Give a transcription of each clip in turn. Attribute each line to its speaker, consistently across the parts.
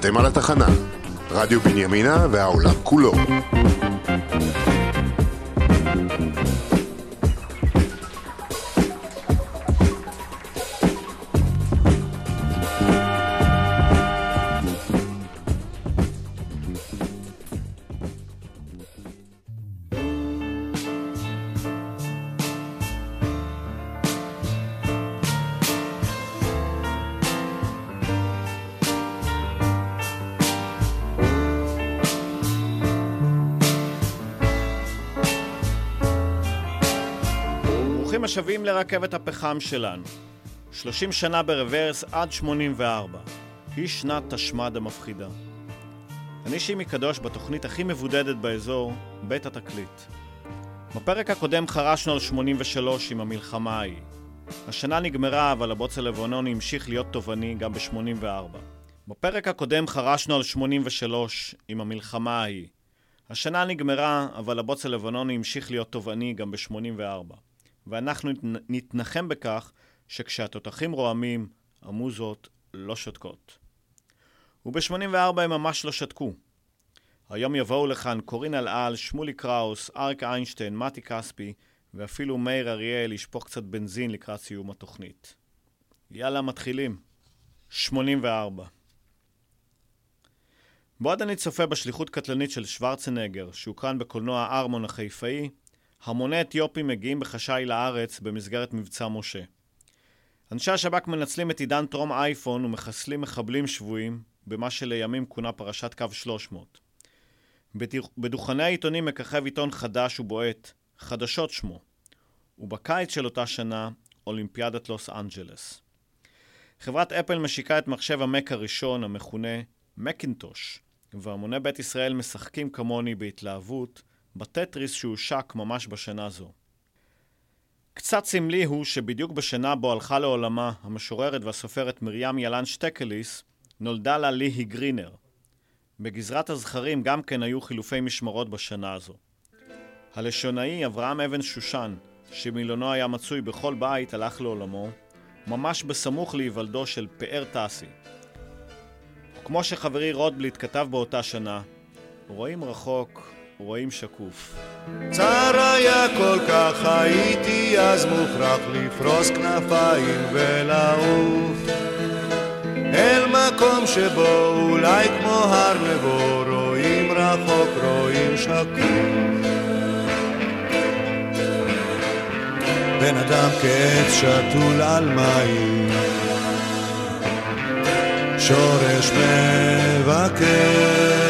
Speaker 1: אתם על התחנה, רדיו בנימינה והעולם כולו.
Speaker 2: השבים לרכבת הפחם שלנו. 30 שנה ברוורס עד 84. היא שנת תשמ"ד המפחידה. אני שימי קדוש בתוכנית הכי מבודדת באזור, בית התקליט. בפרק הקודם חרשנו על 83 עם המלחמה ההיא. השנה נגמרה, אבל הבוץ הלבנוני המשיך להיות תובעני גם ב-84. בפרק הקודם חרשנו על 83 עם המלחמה ההיא. השנה נגמרה, אבל הבוץ הלבנוני המשיך להיות תובעני גם ב-84. ואנחנו נתנחם בכך שכשהתותחים רועמים, המוזות לא שותקות. וב-84 הם ממש לא שתקו. היום יבואו לכאן קורין אלעל, שמולי קראוס, אריק איינשטיין, מתי כספי, ואפילו מאיר אריאל ישפוך קצת בנזין לקראת סיום התוכנית. יאללה, מתחילים. 84 בעוד אני צופה בשליחות קטלנית של שוורצנגר, שהוקרן בקולנוע ארמון החיפאי, המוני אתיופים מגיעים בחשאי לארץ במסגרת מבצע משה. אנשי השב"כ מנצלים את עידן טרום אייפון ומחסלים מחבלים שבויים במה שלימים כונה פרשת קו 300. בדוכני העיתונים מככב עיתון חדש ובועט, חדשות שמו, ובקיץ של אותה שנה, אולימפיאדת לוס אנג'לס. חברת אפל משיקה את מחשב המק הראשון, המכונה מקינטוש, והמוני בית ישראל משחקים כמוני בהתלהבות בטטריס שהושק ממש בשנה זו. קצת סמלי הוא שבדיוק בשנה בו הלכה לעולמה המשוררת והסופרת מרים ילן שטקליס, נולדה לה ליהי גרינר. בגזרת הזכרים גם כן היו חילופי משמרות בשנה הזו. הלשונאי אברהם אבן שושן, שמילונו היה מצוי בכל בית, הלך לעולמו, ממש בסמוך להיוולדו של פאר טסי. כמו שחברי רוטבליט כתב באותה שנה, רואים רחוק, רואים שקוף.
Speaker 3: צר היה כל כך הייתי אז מוכרח לפרוס כנפיים ולעוף. אל מקום שבו אולי כמו הר נבו רואים רחוק רואים שקוף בן אדם כעץ שתול על מים. שורש מבקש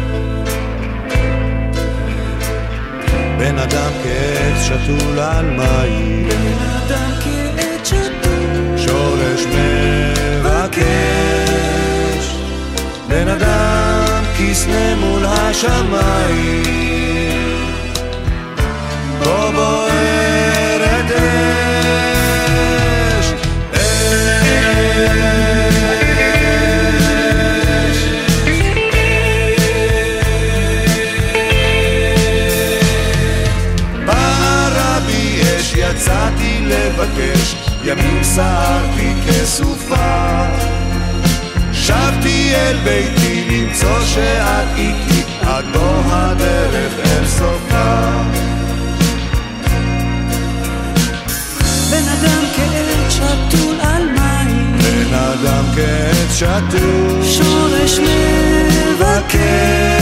Speaker 3: בן אדם כעץ שתול על מים.
Speaker 4: בן אדם כעץ שתול
Speaker 3: שורש מבקש. בן אדם כסנה מול השמיים. בו בוערת לבקש ימים סערתי כסופה. שבתי אל ביתי למצוא שאת איתי עד בוא הדרך אל סופה.
Speaker 4: בן אדם כעץ שתול על מים.
Speaker 3: בן אדם כעץ שתול.
Speaker 4: שורש מבקש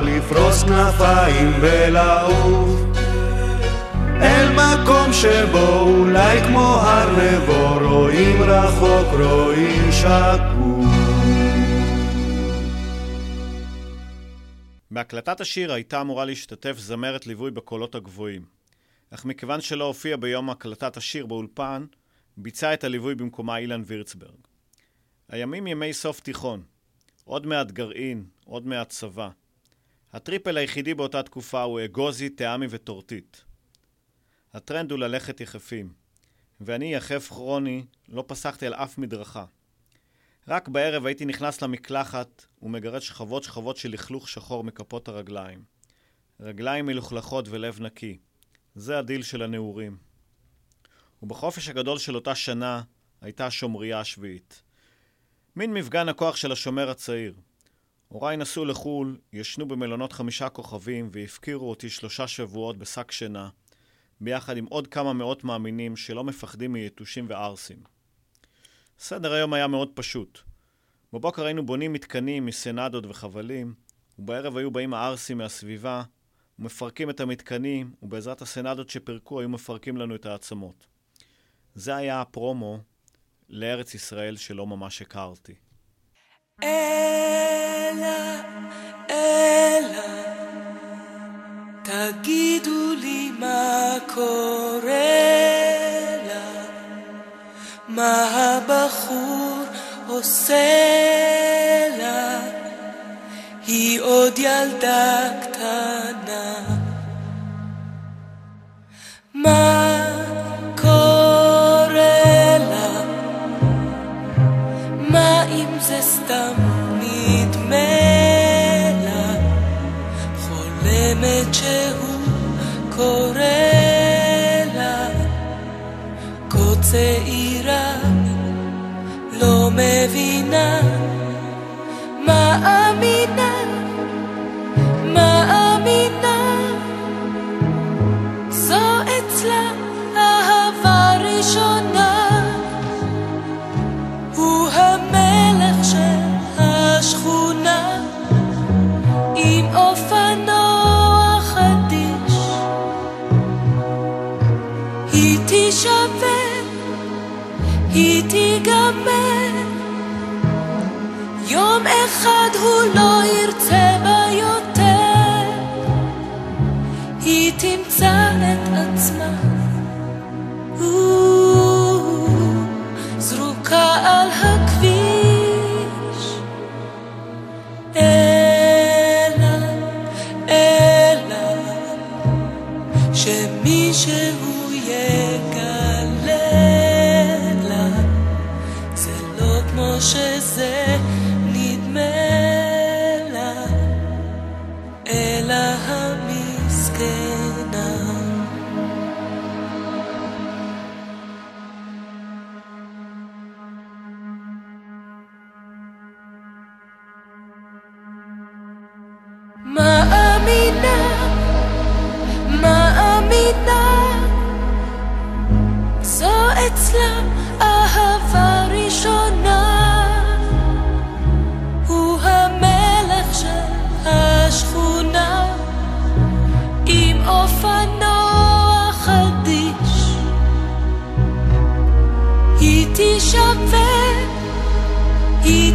Speaker 5: מוכרח לפרוס כנפיים ולעוף אל מקום שבו אולי כמו הר נבו רואים רחוק, רואים שקוף.
Speaker 2: בהקלטת השיר הייתה אמורה להשתתף זמרת ליווי בקולות הגבוהים. אך מכיוון שלא הופיע ביום הקלטת השיר באולפן, ביצע את הליווי במקומה אילן וירצברג. הימים ימי סוף תיכון. עוד מעט גרעין, עוד מעט צבא. ה triple היחידי באותה תקופה הוא אגוזי, טעמי וטורטית. הטרנד הוא ללכת יחפים, ואני, יחף כרוני, לא פסחתי על אף מדרכה. רק בערב הייתי נכנס למקלחת ומגרד שכבות שכבות של לכלוך שחור מכפות הרגליים. רגליים מלוכלכות ולב נקי. זה הדיל של הנעורים. ובחופש הגדול של אותה שנה הייתה השומריה השביעית. מין מפגן הכוח של השומר הצעיר. הוריי נסעו לחו"ל, ישנו במלונות חמישה כוכבים והפקירו אותי שלושה שבועות בשק שינה, ביחד עם עוד כמה מאות מאמינים שלא מפחדים מיתושים וערסים. סדר היום היה מאוד פשוט. בבוקר היינו בונים מתקנים מסנדות וחבלים, ובערב היו באים הערסים מהסביבה ומפרקים את המתקנים, ובעזרת הסנדות שפירקו היו מפרקים לנו את העצמות. זה היה הפרומו לארץ ישראל שלא ממש הכרתי.
Speaker 6: אלה, אלה, תגידו לי מה קורה לה, מה הבחור עושה לה, היא עוד ילדה קטנה. מה אם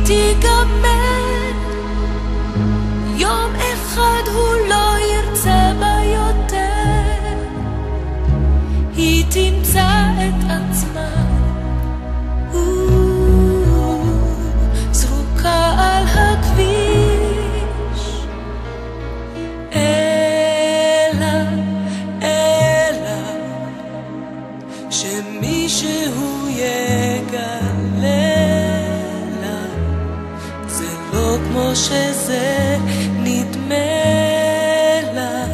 Speaker 6: היא תיגמר. שזה נדמה לה,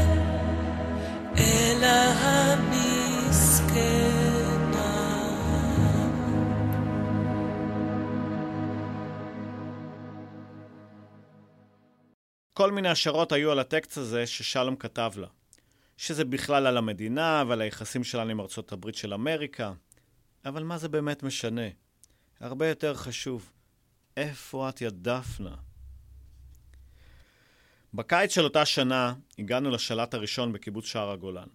Speaker 6: אלא המסכנה.
Speaker 2: כל מיני השערות היו על הטקסט הזה ששלום כתב לה. שזה בכלל על המדינה ועל היחסים שלנו עם ארצות הברית של אמריקה. אבל מה זה באמת משנה? הרבה יותר חשוב, איפה את יא דפנה? בקיץ של אותה שנה הגענו לשלט הראשון בקיבוץ שער הגולן.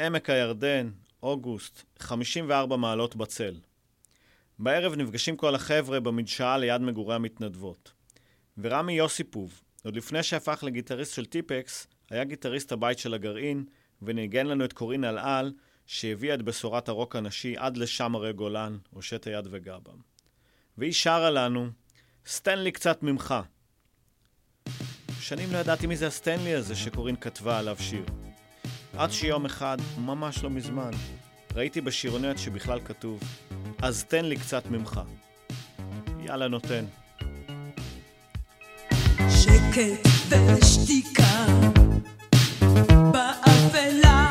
Speaker 2: עמק הירדן, אוגוסט, 54 מעלות בצל. בערב נפגשים כל החבר'ה במדשאה ליד מגורי המתנדבות. ורמי יוסיפוב, עוד לפני שהפך לגיטריסט של טיפקס, היה גיטריסט הבית של הגרעין, וניגן לנו את קורין אלעל, שהביאה את בשורת הרוק הנשי עד לשם הרי גולן, הושט היד וגבם. והיא שרה לנו, סטנלי קצת ממך. שנים לא ידעתי מי זה הסטנלי הזה שקורין כתבה עליו שיר. עד שיום אחד, ממש לא מזמן, ראיתי בשירונט שבכלל כתוב, אז תן לי קצת ממך. יאללה נותן.
Speaker 6: שקט ושתיקה באפלה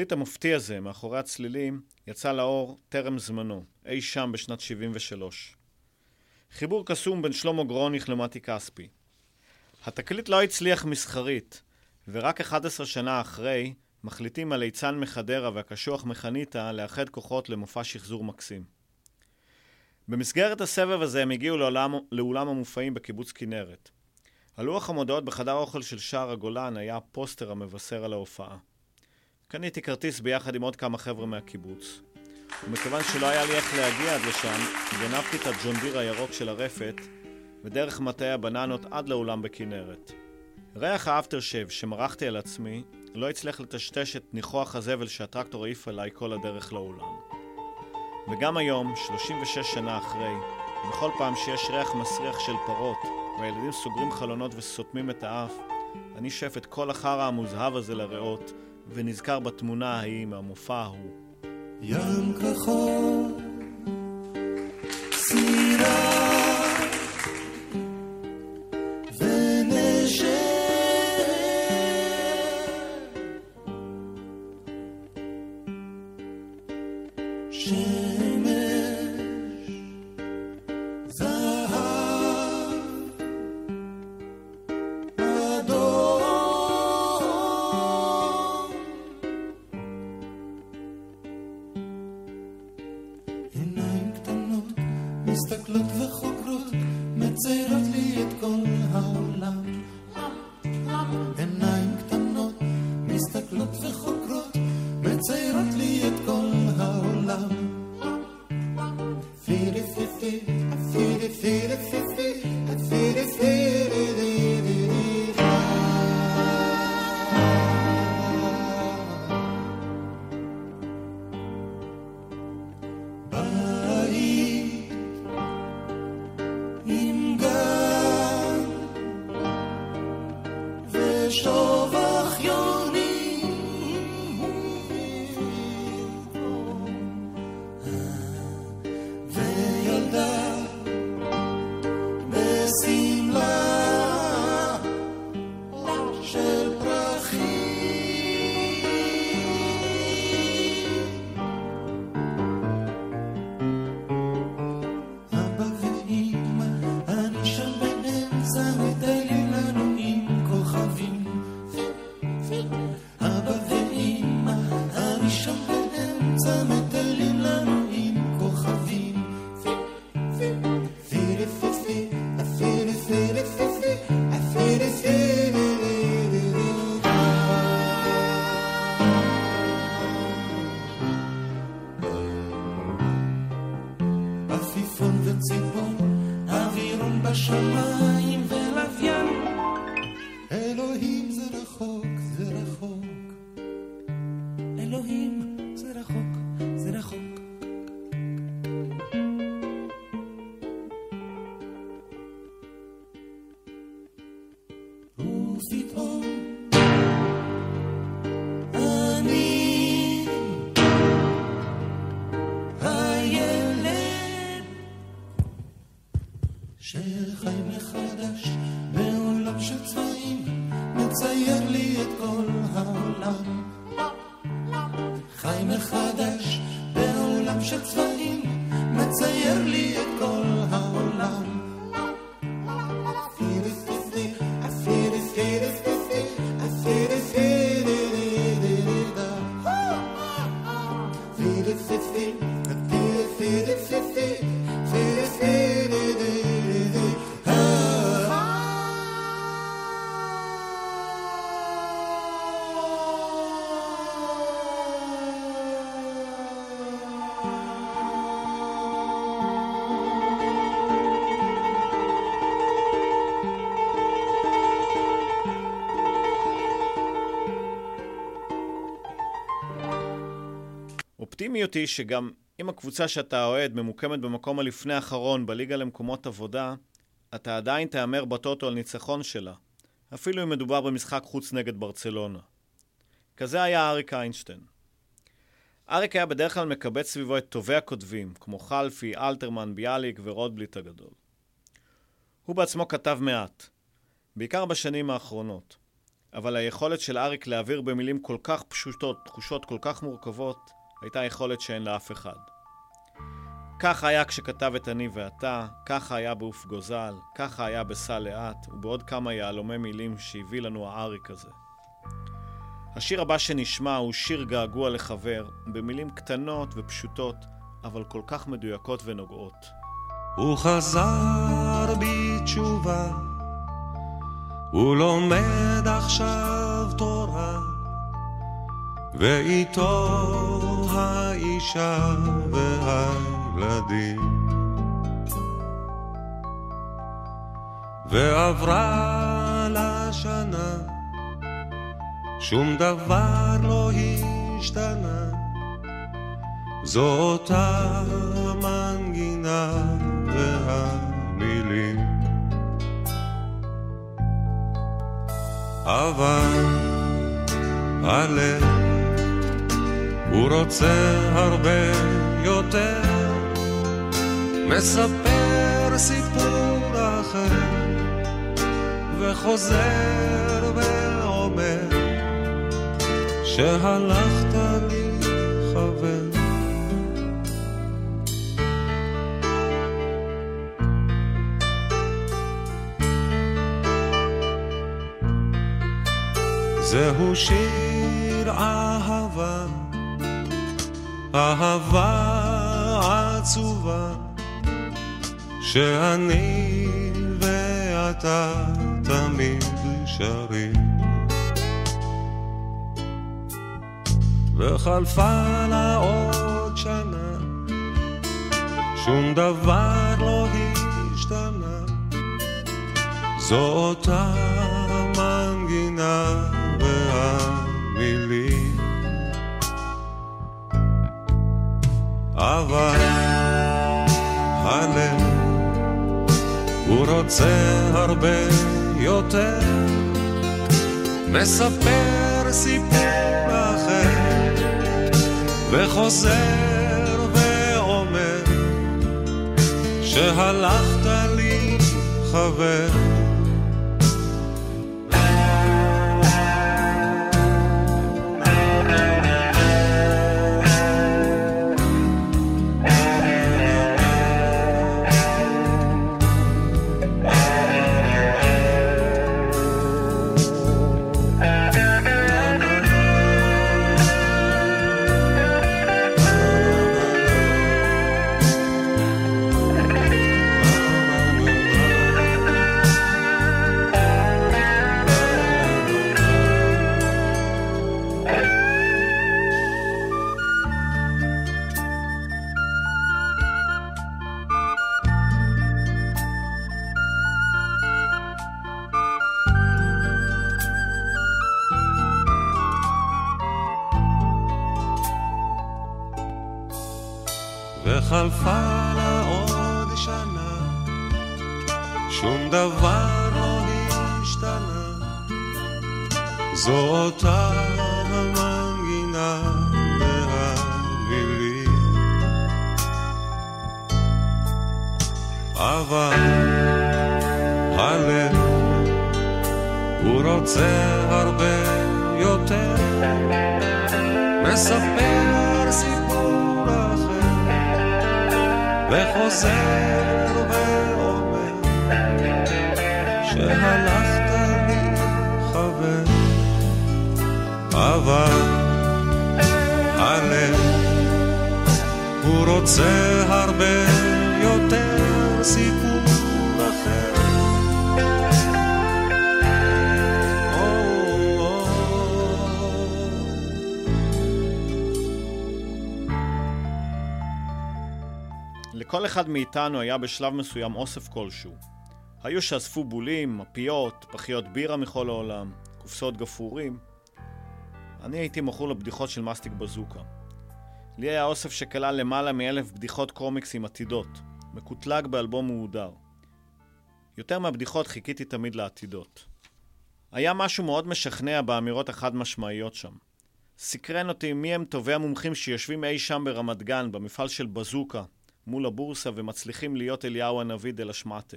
Speaker 2: התקליט המופתי הזה, מאחורי הצלילים, יצא לאור טרם זמנו, אי שם בשנת 73. חיבור קסום בין שלמה גרוניך למתי כספי. התקליט לא הצליח מסחרית, ורק 11 שנה אחרי, מחליטים הליצן מחדרה והקשוח מחניתה לאחד כוחות למופע שחזור מקסים. במסגרת הסבב הזה הם הגיעו לעולם, לאולם המופעים בקיבוץ כנרת. על לוח המודעות בחדר האוכל של שער הגולן היה הפוסטר המבשר על ההופעה. קניתי כרטיס ביחד עם עוד כמה חבר'ה מהקיבוץ. ומכיוון שלא היה לי איך להגיע עד לשם, גנבתי את הג'ון דיר הירוק של הרפת, ודרך מטעי הבננות עד לאולם בכנרת. ריח האפטר שב שמרחתי על עצמי, לא הצליח לטשטש את ניחוח הזבל שהטרקטור העיף עליי כל הדרך לאולם. וגם היום, 36 שנה אחרי, בכל פעם שיש ריח מסריח של פרות, והילדים סוגרים חלונות וסותמים את האף, אני שואף את כל החרא המוזהב הזה לריאות, ונזכר בתמונה ההיא מהמופע ההוא.
Speaker 5: ים כחול, סירה
Speaker 2: היא שגם אם הקבוצה שאתה אוהד ממוקמת במקום הלפני האחרון בליגה למקומות עבודה, אתה עדיין תהמר בטוטו על ניצחון שלה, אפילו אם מדובר במשחק חוץ נגד ברצלונה. כזה היה אריק איינשטיין. אריק היה בדרך כלל מקבץ סביבו את טובי הכותבים, כמו חלפי, אלתרמן, ביאליק ורוטבליט הגדול. הוא בעצמו כתב מעט, בעיקר בשנים האחרונות, אבל היכולת של אריק להעביר במילים כל כך פשוטות תחושות כל כך מורכבות, הייתה יכולת שאין לאף אחד. ככה היה כשכתב את אני ואתה, ככה היה בעוף גוזל, ככה היה בסע לאט, ובעוד כמה יהלומי מילים שהביא לנו האריק הזה. השיר הבא שנשמע הוא שיר געגוע לחבר, במילים קטנות ופשוטות, אבל כל כך מדויקות ונוגעות.
Speaker 7: הוא חזר בתשובה, הוא לומד עכשיו תורה, ואיתו האישה והילדים. ועברה לה שנה, שום דבר לא השתנה. זו אותה מנגינה והמילים. אבל הלב רוצה הרבה יותר, מספר סיפור אחר, וחוזר ואומר, שהלכת לי חבר. זהו שיר אהבה עצובה, שאני ואתה תמיד שרים. וחלפה לה עוד שנה, שום דבר לא השתנה, זו אותה מנגינה והמילים. אבל הלב הוא רוצה הרבה יותר, מספר סיפור אחר, וחוזר ואומר, שהלכת לי חבר. וחלפה לה עוד שנה, שום דבר לא השתנה, זו אותה המנגינה והמילים. אבל הלב הוא רוצה הרבה יותר, מספר וחוזר ואומר שהלכת לי חבר. אבל הלב הוא רוצה הרבה יותר סיפור
Speaker 2: לכל אחד מאיתנו היה בשלב מסוים אוסף כלשהו. היו שאספו בולים, מפיות, פחיות בירה מכל העולם, קופסאות גפרורים. אני הייתי מכור לבדיחות של מסטיק בזוקה. לי היה אוסף שכלל למעלה מאלף בדיחות קומיקסים עתידות, מקוטלג באלבום מהודר. יותר מהבדיחות חיכיתי תמיד לעתידות. היה משהו מאוד משכנע באמירות החד משמעיות שם. סקרן אותי מי הם טובי המומחים שיושבים אי שם ברמת גן, במפעל של בזוקה, מול הבורסה ומצליחים להיות אליהו הנביא דה לשמטה.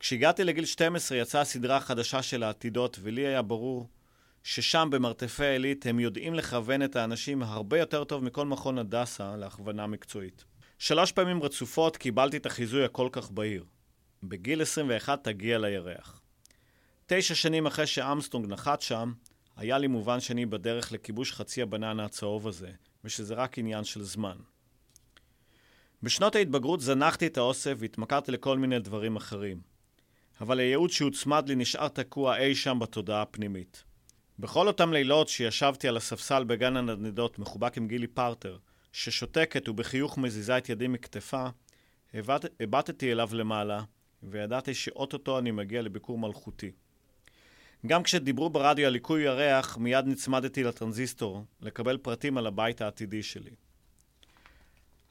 Speaker 2: כשהגעתי לגיל 12 יצאה הסדרה החדשה של העתידות, ולי היה ברור ששם במרתפי העילית הם יודעים לכוון את האנשים הרבה יותר טוב מכל מכון הדסה להכוונה מקצועית. שלוש פעמים רצופות קיבלתי את החיזוי הכל כך בהיר. בגיל 21 תגיע לירח. תשע שנים אחרי שאמסטרונג נחת שם, היה לי מובן שאני בדרך לכיבוש חצי הבננה הצהוב הזה, ושזה רק עניין של זמן. בשנות ההתבגרות זנחתי את האוסף והתמכרתי לכל מיני דברים אחרים. אבל הייעוד שהוצמד לי נשאר תקוע אי שם בתודעה הפנימית. בכל אותם לילות שישבתי על הספסל בגן הנדנדות מחובק עם גילי פרטר, ששותקת ובחיוך מזיזה את ידי מכתפה, הבט- הבטתי אליו למעלה, וידעתי שאו-טו-טו אני מגיע לביקור מלכותי. גם כשדיברו ברדיו על ליקוי ירח, מיד נצמדתי לטרנזיסטור, לקבל פרטים על הבית העתידי שלי.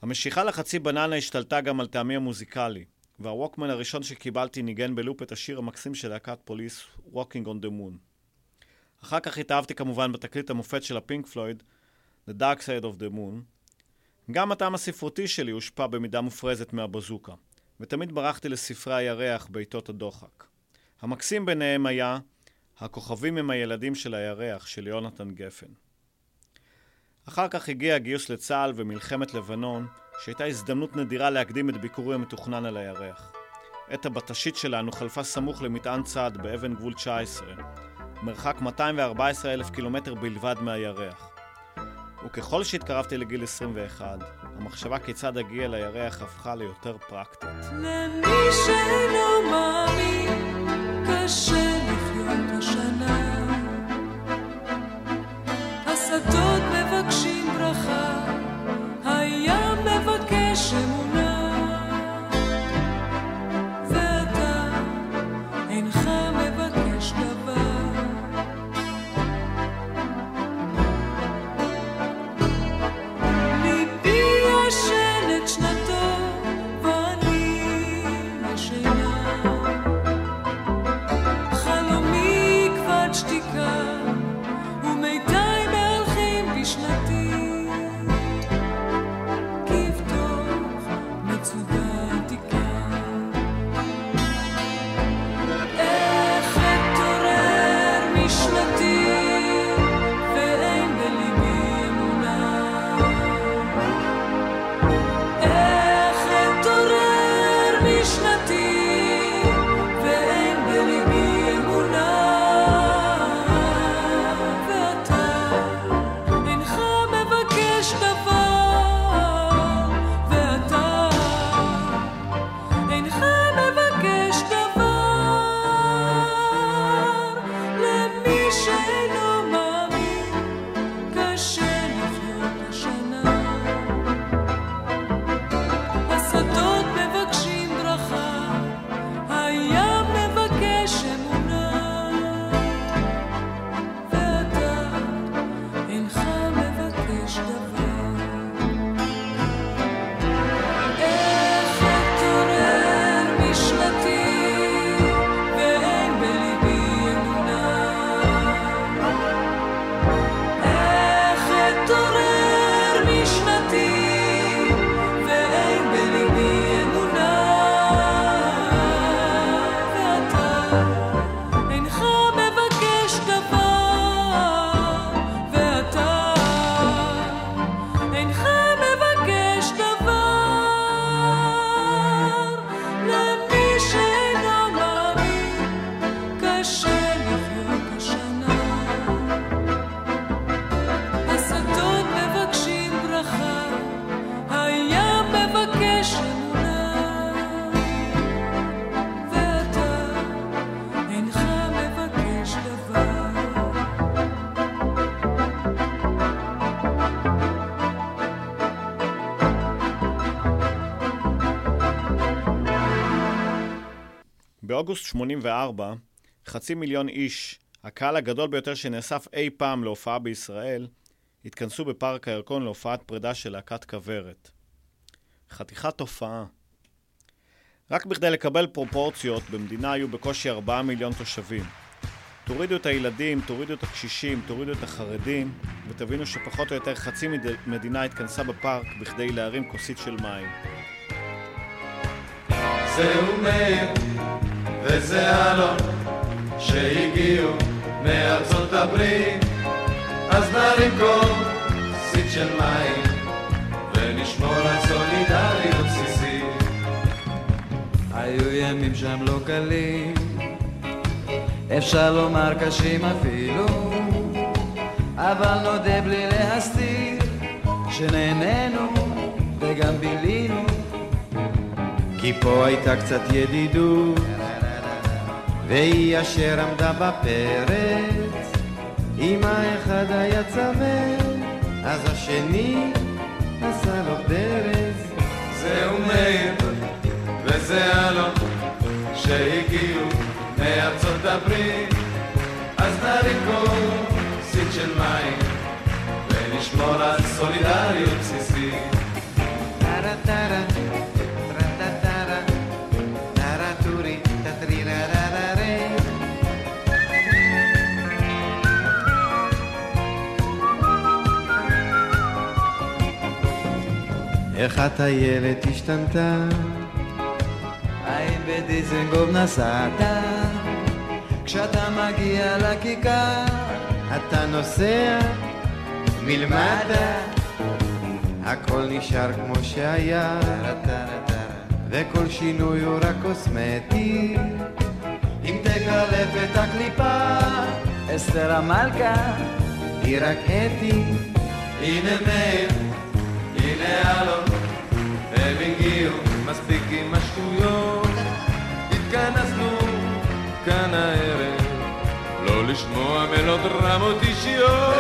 Speaker 2: המשיכה לחצי בננה השתלטה גם על טעמי המוזיקלי, והווקמן הראשון שקיבלתי ניגן בלופ את השיר המקסים של להקת פוליס, Walking on the Moon. אחר כך התאהבתי כמובן בתקליט המופת של הפינק פלויד, The Dark Side of the Moon, גם הטעם הספרותי שלי הושפע במידה מופרזת מהבזוקה, ותמיד ברחתי לספרי הירח בעיתות הדוחק. המקסים ביניהם היה הכוכבים הם הילדים של הירח של יונתן גפן. אחר כך הגיע הגיוס לצה"ל ומלחמת לבנון, שהייתה הזדמנות נדירה להקדים את ביקורי המתוכנן על הירח. עת הבטשית שלנו חלפה סמוך למטען צד באבן גבול 19, מרחק 214 אלף קילומטר בלבד מהירח. וככל שהתקרבתי לגיל 21, המחשבה כיצד אגיע לירח הפכה ליותר פרקטית.
Speaker 6: למי שאינו מאמין, קשה לחיות השנה.
Speaker 2: באוגוסט 84, חצי מיליון איש, הקהל הגדול ביותר שנאסף אי פעם להופעה בישראל, התכנסו בפארק הירקון להופעת פרידה של להקת כוורת. חתיכת הופעה. רק בכדי לקבל פרופורציות, במדינה היו בקושי 4 מיליון תושבים. תורידו את הילדים, תורידו את הקשישים, תורידו את החרדים, ותבינו שפחות או יותר חצי מד- מדינה התכנסה בפארק בכדי להרים כוסית של מים.
Speaker 8: זהו מאיר וזה אלון שהגיעו מארצות הברית. אז נרים כוסית של מים ונשמור על סולידריות בסיסית. היו ימים שם לא קלים אפשר לומר קשים אפילו אבל נודה בלי להסתיר שנהנינו וגם בילינו כי פה הייתה קצת ידידות והיא אשר עמדה בפרץ. אם האחד היה צמא אז השני עשה לו דרס זהו מאיר וזה אלון שהגיעו מארצות הברית. אז נרים כוסית של מים ונשמור על סולידריות בסיסית. טרה טרה איך הטיילת השתנתה? האם בדיזנגוף נסעת? כשאתה מגיע לכיכר, אתה נוסע מלמטה, הכל נשאר כמו שהיה, וכל שינוי הוא רק קוסמטי. אם תקלף את הקליפה, אסתר המלכה, היא רק אתי. הנה מאיר, הנה אלון, הם הגיעו, מספיק עם השטויות. התכנסנו כאן הערב, לא לשמוע מלודרמות אישיות.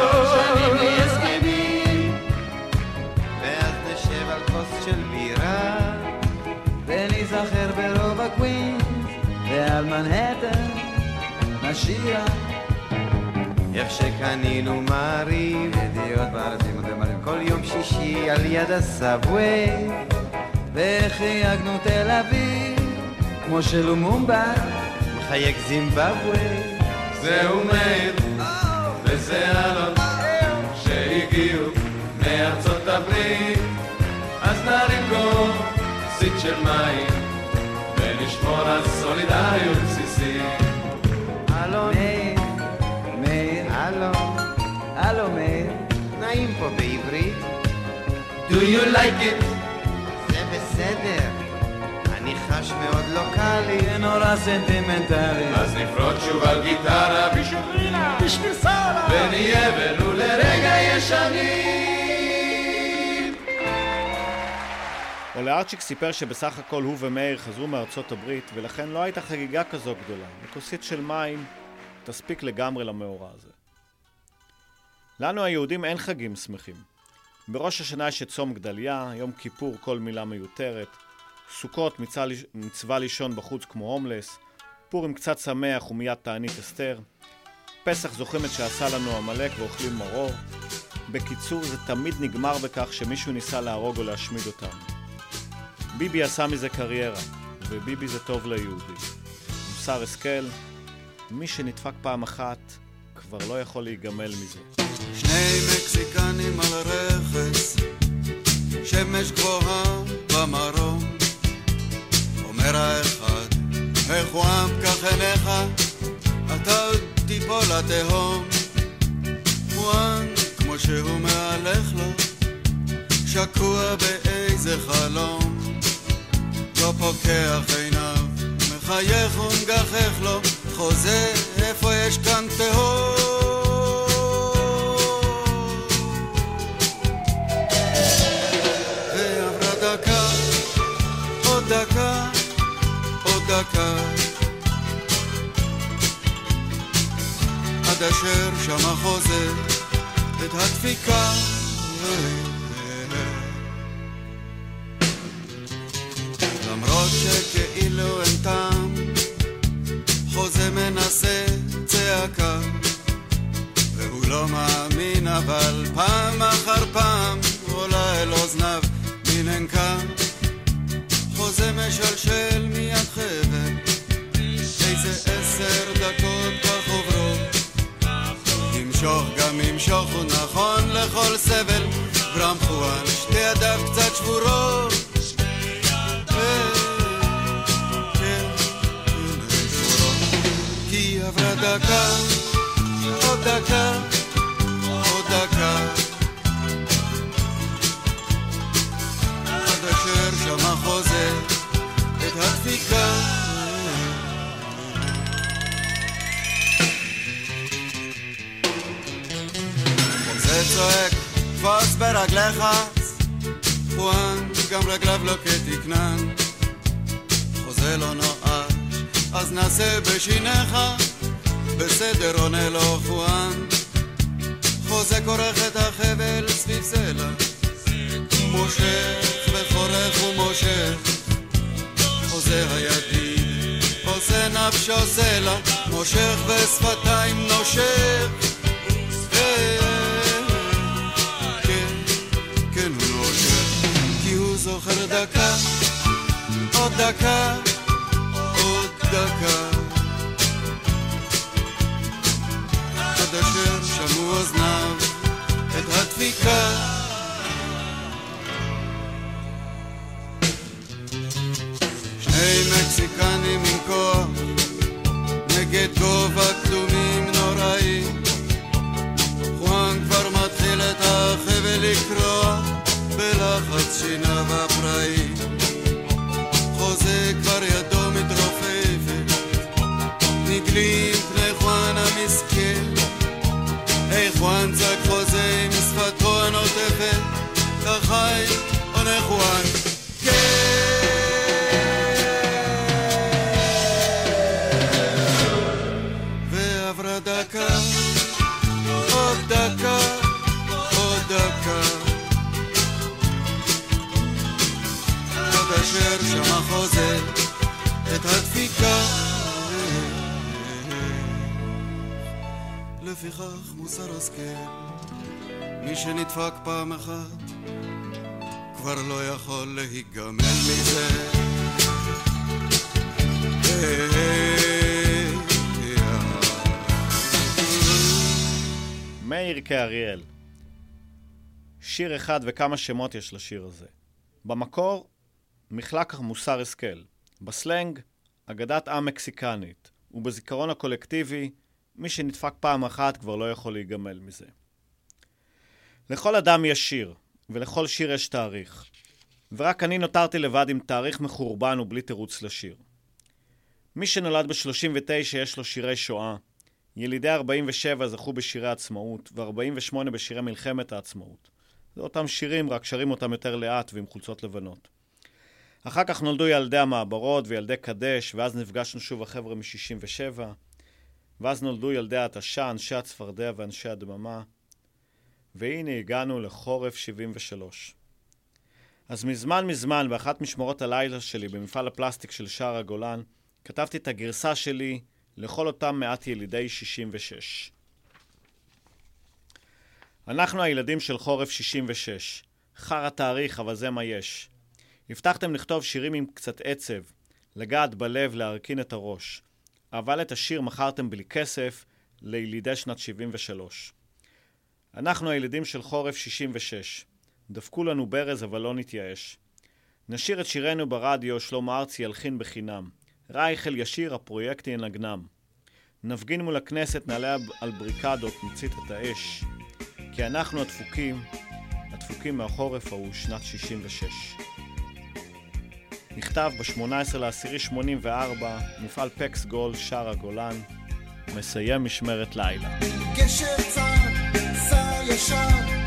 Speaker 8: ואז נשב על כוס של בירה, וניזכר ברוב הקווינס, ועל מנהטן נשיר איך שקנינו מעריב, ידיעות בארץ מעריב, כל יום שישי על יד הסאבווי, ואיך חייגנו תל אביב, כמו שלומומבה מחייג זימבבווי. זהו מאיר, וזה אלון, שהגיעו מארצות הברית, אז נרים כוסית של מים, ונשמור על סולידריות בסיסית. אלון, מאיר, אלון, הלו מאיר, נעים פה בעברית. Do you like it? בסדר, אני חש מאוד לוקאלי. זה נורא סנטימנטלי. אז נפרוט שוב על גיטרה בשביל רינה, בשביל שרה, ונהיה ולו לרגע ישנים.
Speaker 2: אולארצ'יק סיפר שבסך הכל הוא ומאיר חזרו מארצות הברית ולכן לא הייתה חגיגה כזו גדולה, וכוסית של מים תספיק לגמרי למאורע הזה. לנו היהודים אין חגים שמחים. בראש השנה יש את צום גדליה, יום כיפור כל מילה מיותרת, סוכות מצווה, מצווה לישון בחוץ כמו הומלס, פורים קצת שמח ומיד תענית אסתר, פסח זוכרים את שעשה לנו עמלק ואוכלים מרור. בקיצור, זה תמיד נגמר בכך שמישהו ניסה להרוג או להשמיד אותנו. ביבי עשה מזה קריירה, וביבי זה טוב ליהודי. מוסר השכל, מי שנדפק פעם אחת כבר לא יכול להיגמל מזה.
Speaker 9: שני מקסיקנים על רכס, שמש גבוהה במרום. אומר האחד, עם כך עיניך, אתה תיפול לתהום. עם כמו שהוא מהלך לו, שקוע באיזה חלום. לא פוקח עיניו, מחייך ומגחך לו, חוזה איפה יש כאן תהום. דקה. עד אשר שמע חוזה את הדפיקה. למרות שכאילו אין טעם, חוזה מנסה צעקה. והוא לא מאמין, אבל פעם אחר פעם עולה אל אוזניו מין ענקה. חוזה משלשל חבל, איזה עשר דקות כך עוברות. ימשוך גם ימשוך הוא נכון לכל סבל, ברם חואן שתי ידיו קצת שבורות. כי עברה דקה, עוד דקה, הדפיקה. חוזה צועק, תפוס ברגליך, חואן גם רגליו לא כתקנן. חוזה לא נואש, אז נעשה בשיניך, בסדר עונה לו חואן. חוזה כורך את החבל סביב סלע, מושך וחורך ומושך. חוזה הידיד, עושה נפשו סלע, מושך ושפתיים נושך. כן, כן הוא זוכר דקה, עוד דקה, עוד דקה. עד אשר שמעו אוזניו את הדפיקה. שני מקסיקנים עם כוח נגד גובה קדומים נוראים חואן כבר מתחיל את החבל לקרוע בלחץ שיניו הפראי חוזה כבר ידו מתרופפת נגלים פני חואן המסכן. היי חואן צעק חוזה עם שפתו הנוטפת תחי עונה חואן עוד אשר שמע חוזה את הדפיקה. לפיכך מוסר השכל, מי שנדפק פעם אחת, כבר לא יכול להיגמל מזה.
Speaker 2: מאיר כאריאל. שיר אחד וכמה שמות יש לשיר הזה. במקור, מחלק מוסר השכל. בסלנג, אגדת עם מקסיקנית. ובזיכרון הקולקטיבי, מי שנדפק פעם אחת כבר לא יכול להיגמל מזה. לכל אדם יש שיר, ולכל שיר יש תאריך. ורק אני נותרתי לבד עם תאריך מחורבן ובלי תירוץ לשיר. מי שנולד ב-39 יש לו שירי שואה. ילידי 47 זכו בשירי עצמאות, ו-48 בשירי מלחמת העצמאות. זה אותם שירים, רק שרים אותם יותר לאט ועם חולצות לבנות. אחר כך נולדו ילדי המעברות וילדי קדש, ואז נפגשנו שוב החבר'ה מ-67, ואז נולדו ילדי ההתשה, אנשי הצפרדע ואנשי הדממה, והנה הגענו לחורף 73. אז מזמן מזמן, באחת משמרות הלילה שלי במפעל הפלסטיק של שער הגולן, כתבתי את הגרסה שלי לכל אותם מעט ילידי 66. אנחנו הילדים של חורף 66. חרא תאריך, אבל זה מה יש. הבטחתם לכתוב שירים עם קצת עצב, לגעת בלב, להרכין את הראש. אבל את השיר מכרתם בלי כסף לילידי שנת 73. אנחנו הילידים של חורף 66. דפקו לנו ברז, אבל לא נתייאש. נשיר את שירנו ברדיו, שלמה ארצי ילחין בחינם. רייכל ישיר, הפרויקט ינגנם. נפגין מול הכנסת, נעלה על בריקדות, נצית את האש. כי אנחנו הדפוקים, הדפוקים מהחורף ההוא, שנת 66. נכתב ב-18 לאסירי 84, מפעל פקס גול, שער הגולן, מסיים משמרת לילה.
Speaker 10: גשר צר, סע ישר,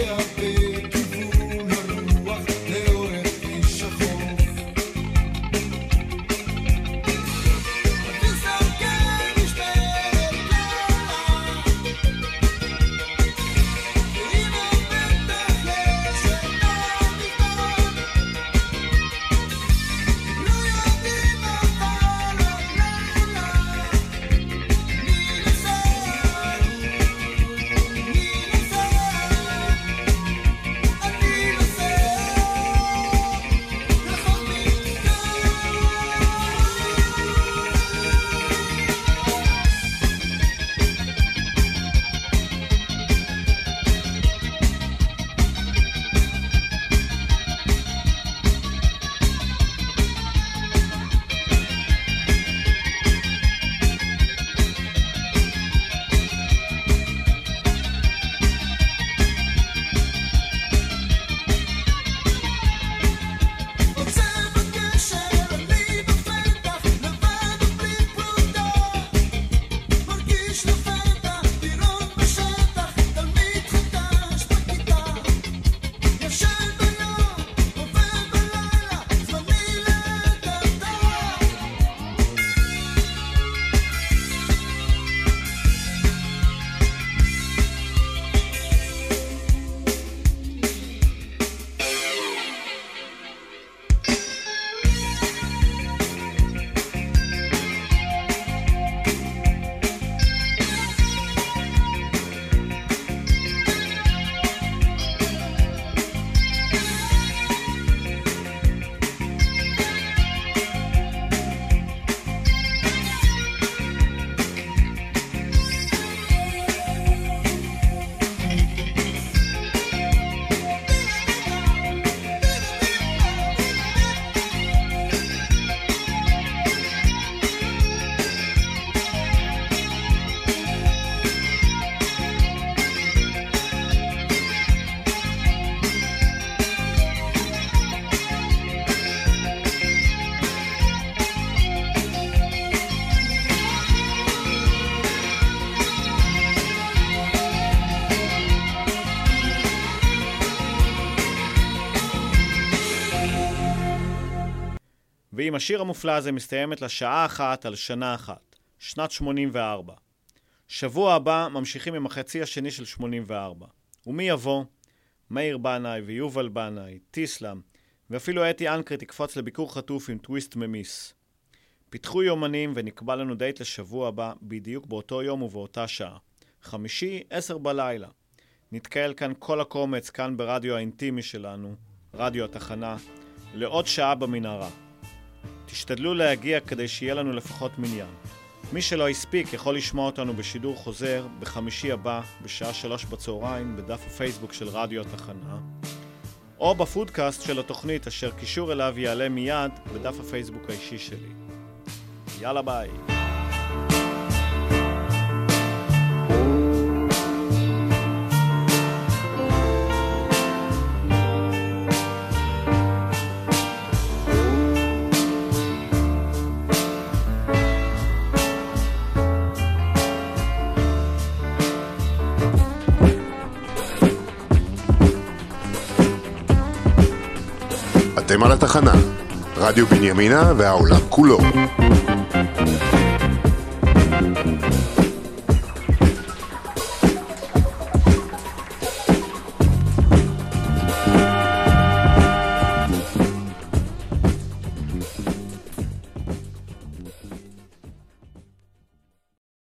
Speaker 10: yeah.
Speaker 2: ועם השיר המופלא הזה מסתיימת לה שעה אחת על שנה אחת, שנת 84. שבוע הבא ממשיכים עם החצי השני של 84. ומי יבוא? מאיר בנאי ויובל בנאי, טיסלאם, ואפילו אתי אנקרי תקפוץ לביקור חטוף עם טוויסט ממיס. פיתחו יומנים ונקבע לנו דייט לשבוע הבא, בדיוק באותו יום ובאותה שעה. חמישי, עשר בלילה. נתקהל כאן כל הקומץ, כאן ברדיו האינטימי שלנו, רדיו התחנה, לעוד שעה במנהרה. תשתדלו להגיע כדי שיהיה לנו לפחות מניין. מי שלא הספיק יכול לשמוע אותנו בשידור חוזר בחמישי הבא, בשעה שלוש בצהריים, בדף הפייסבוק של רדיו התחנה, או בפודקאסט של התוכנית, אשר קישור אליו יעלה מיד בדף הפייסבוק האישי שלי. יאללה ביי.
Speaker 1: אתם על התחנה, רדיו בנימינה והעולם כולו.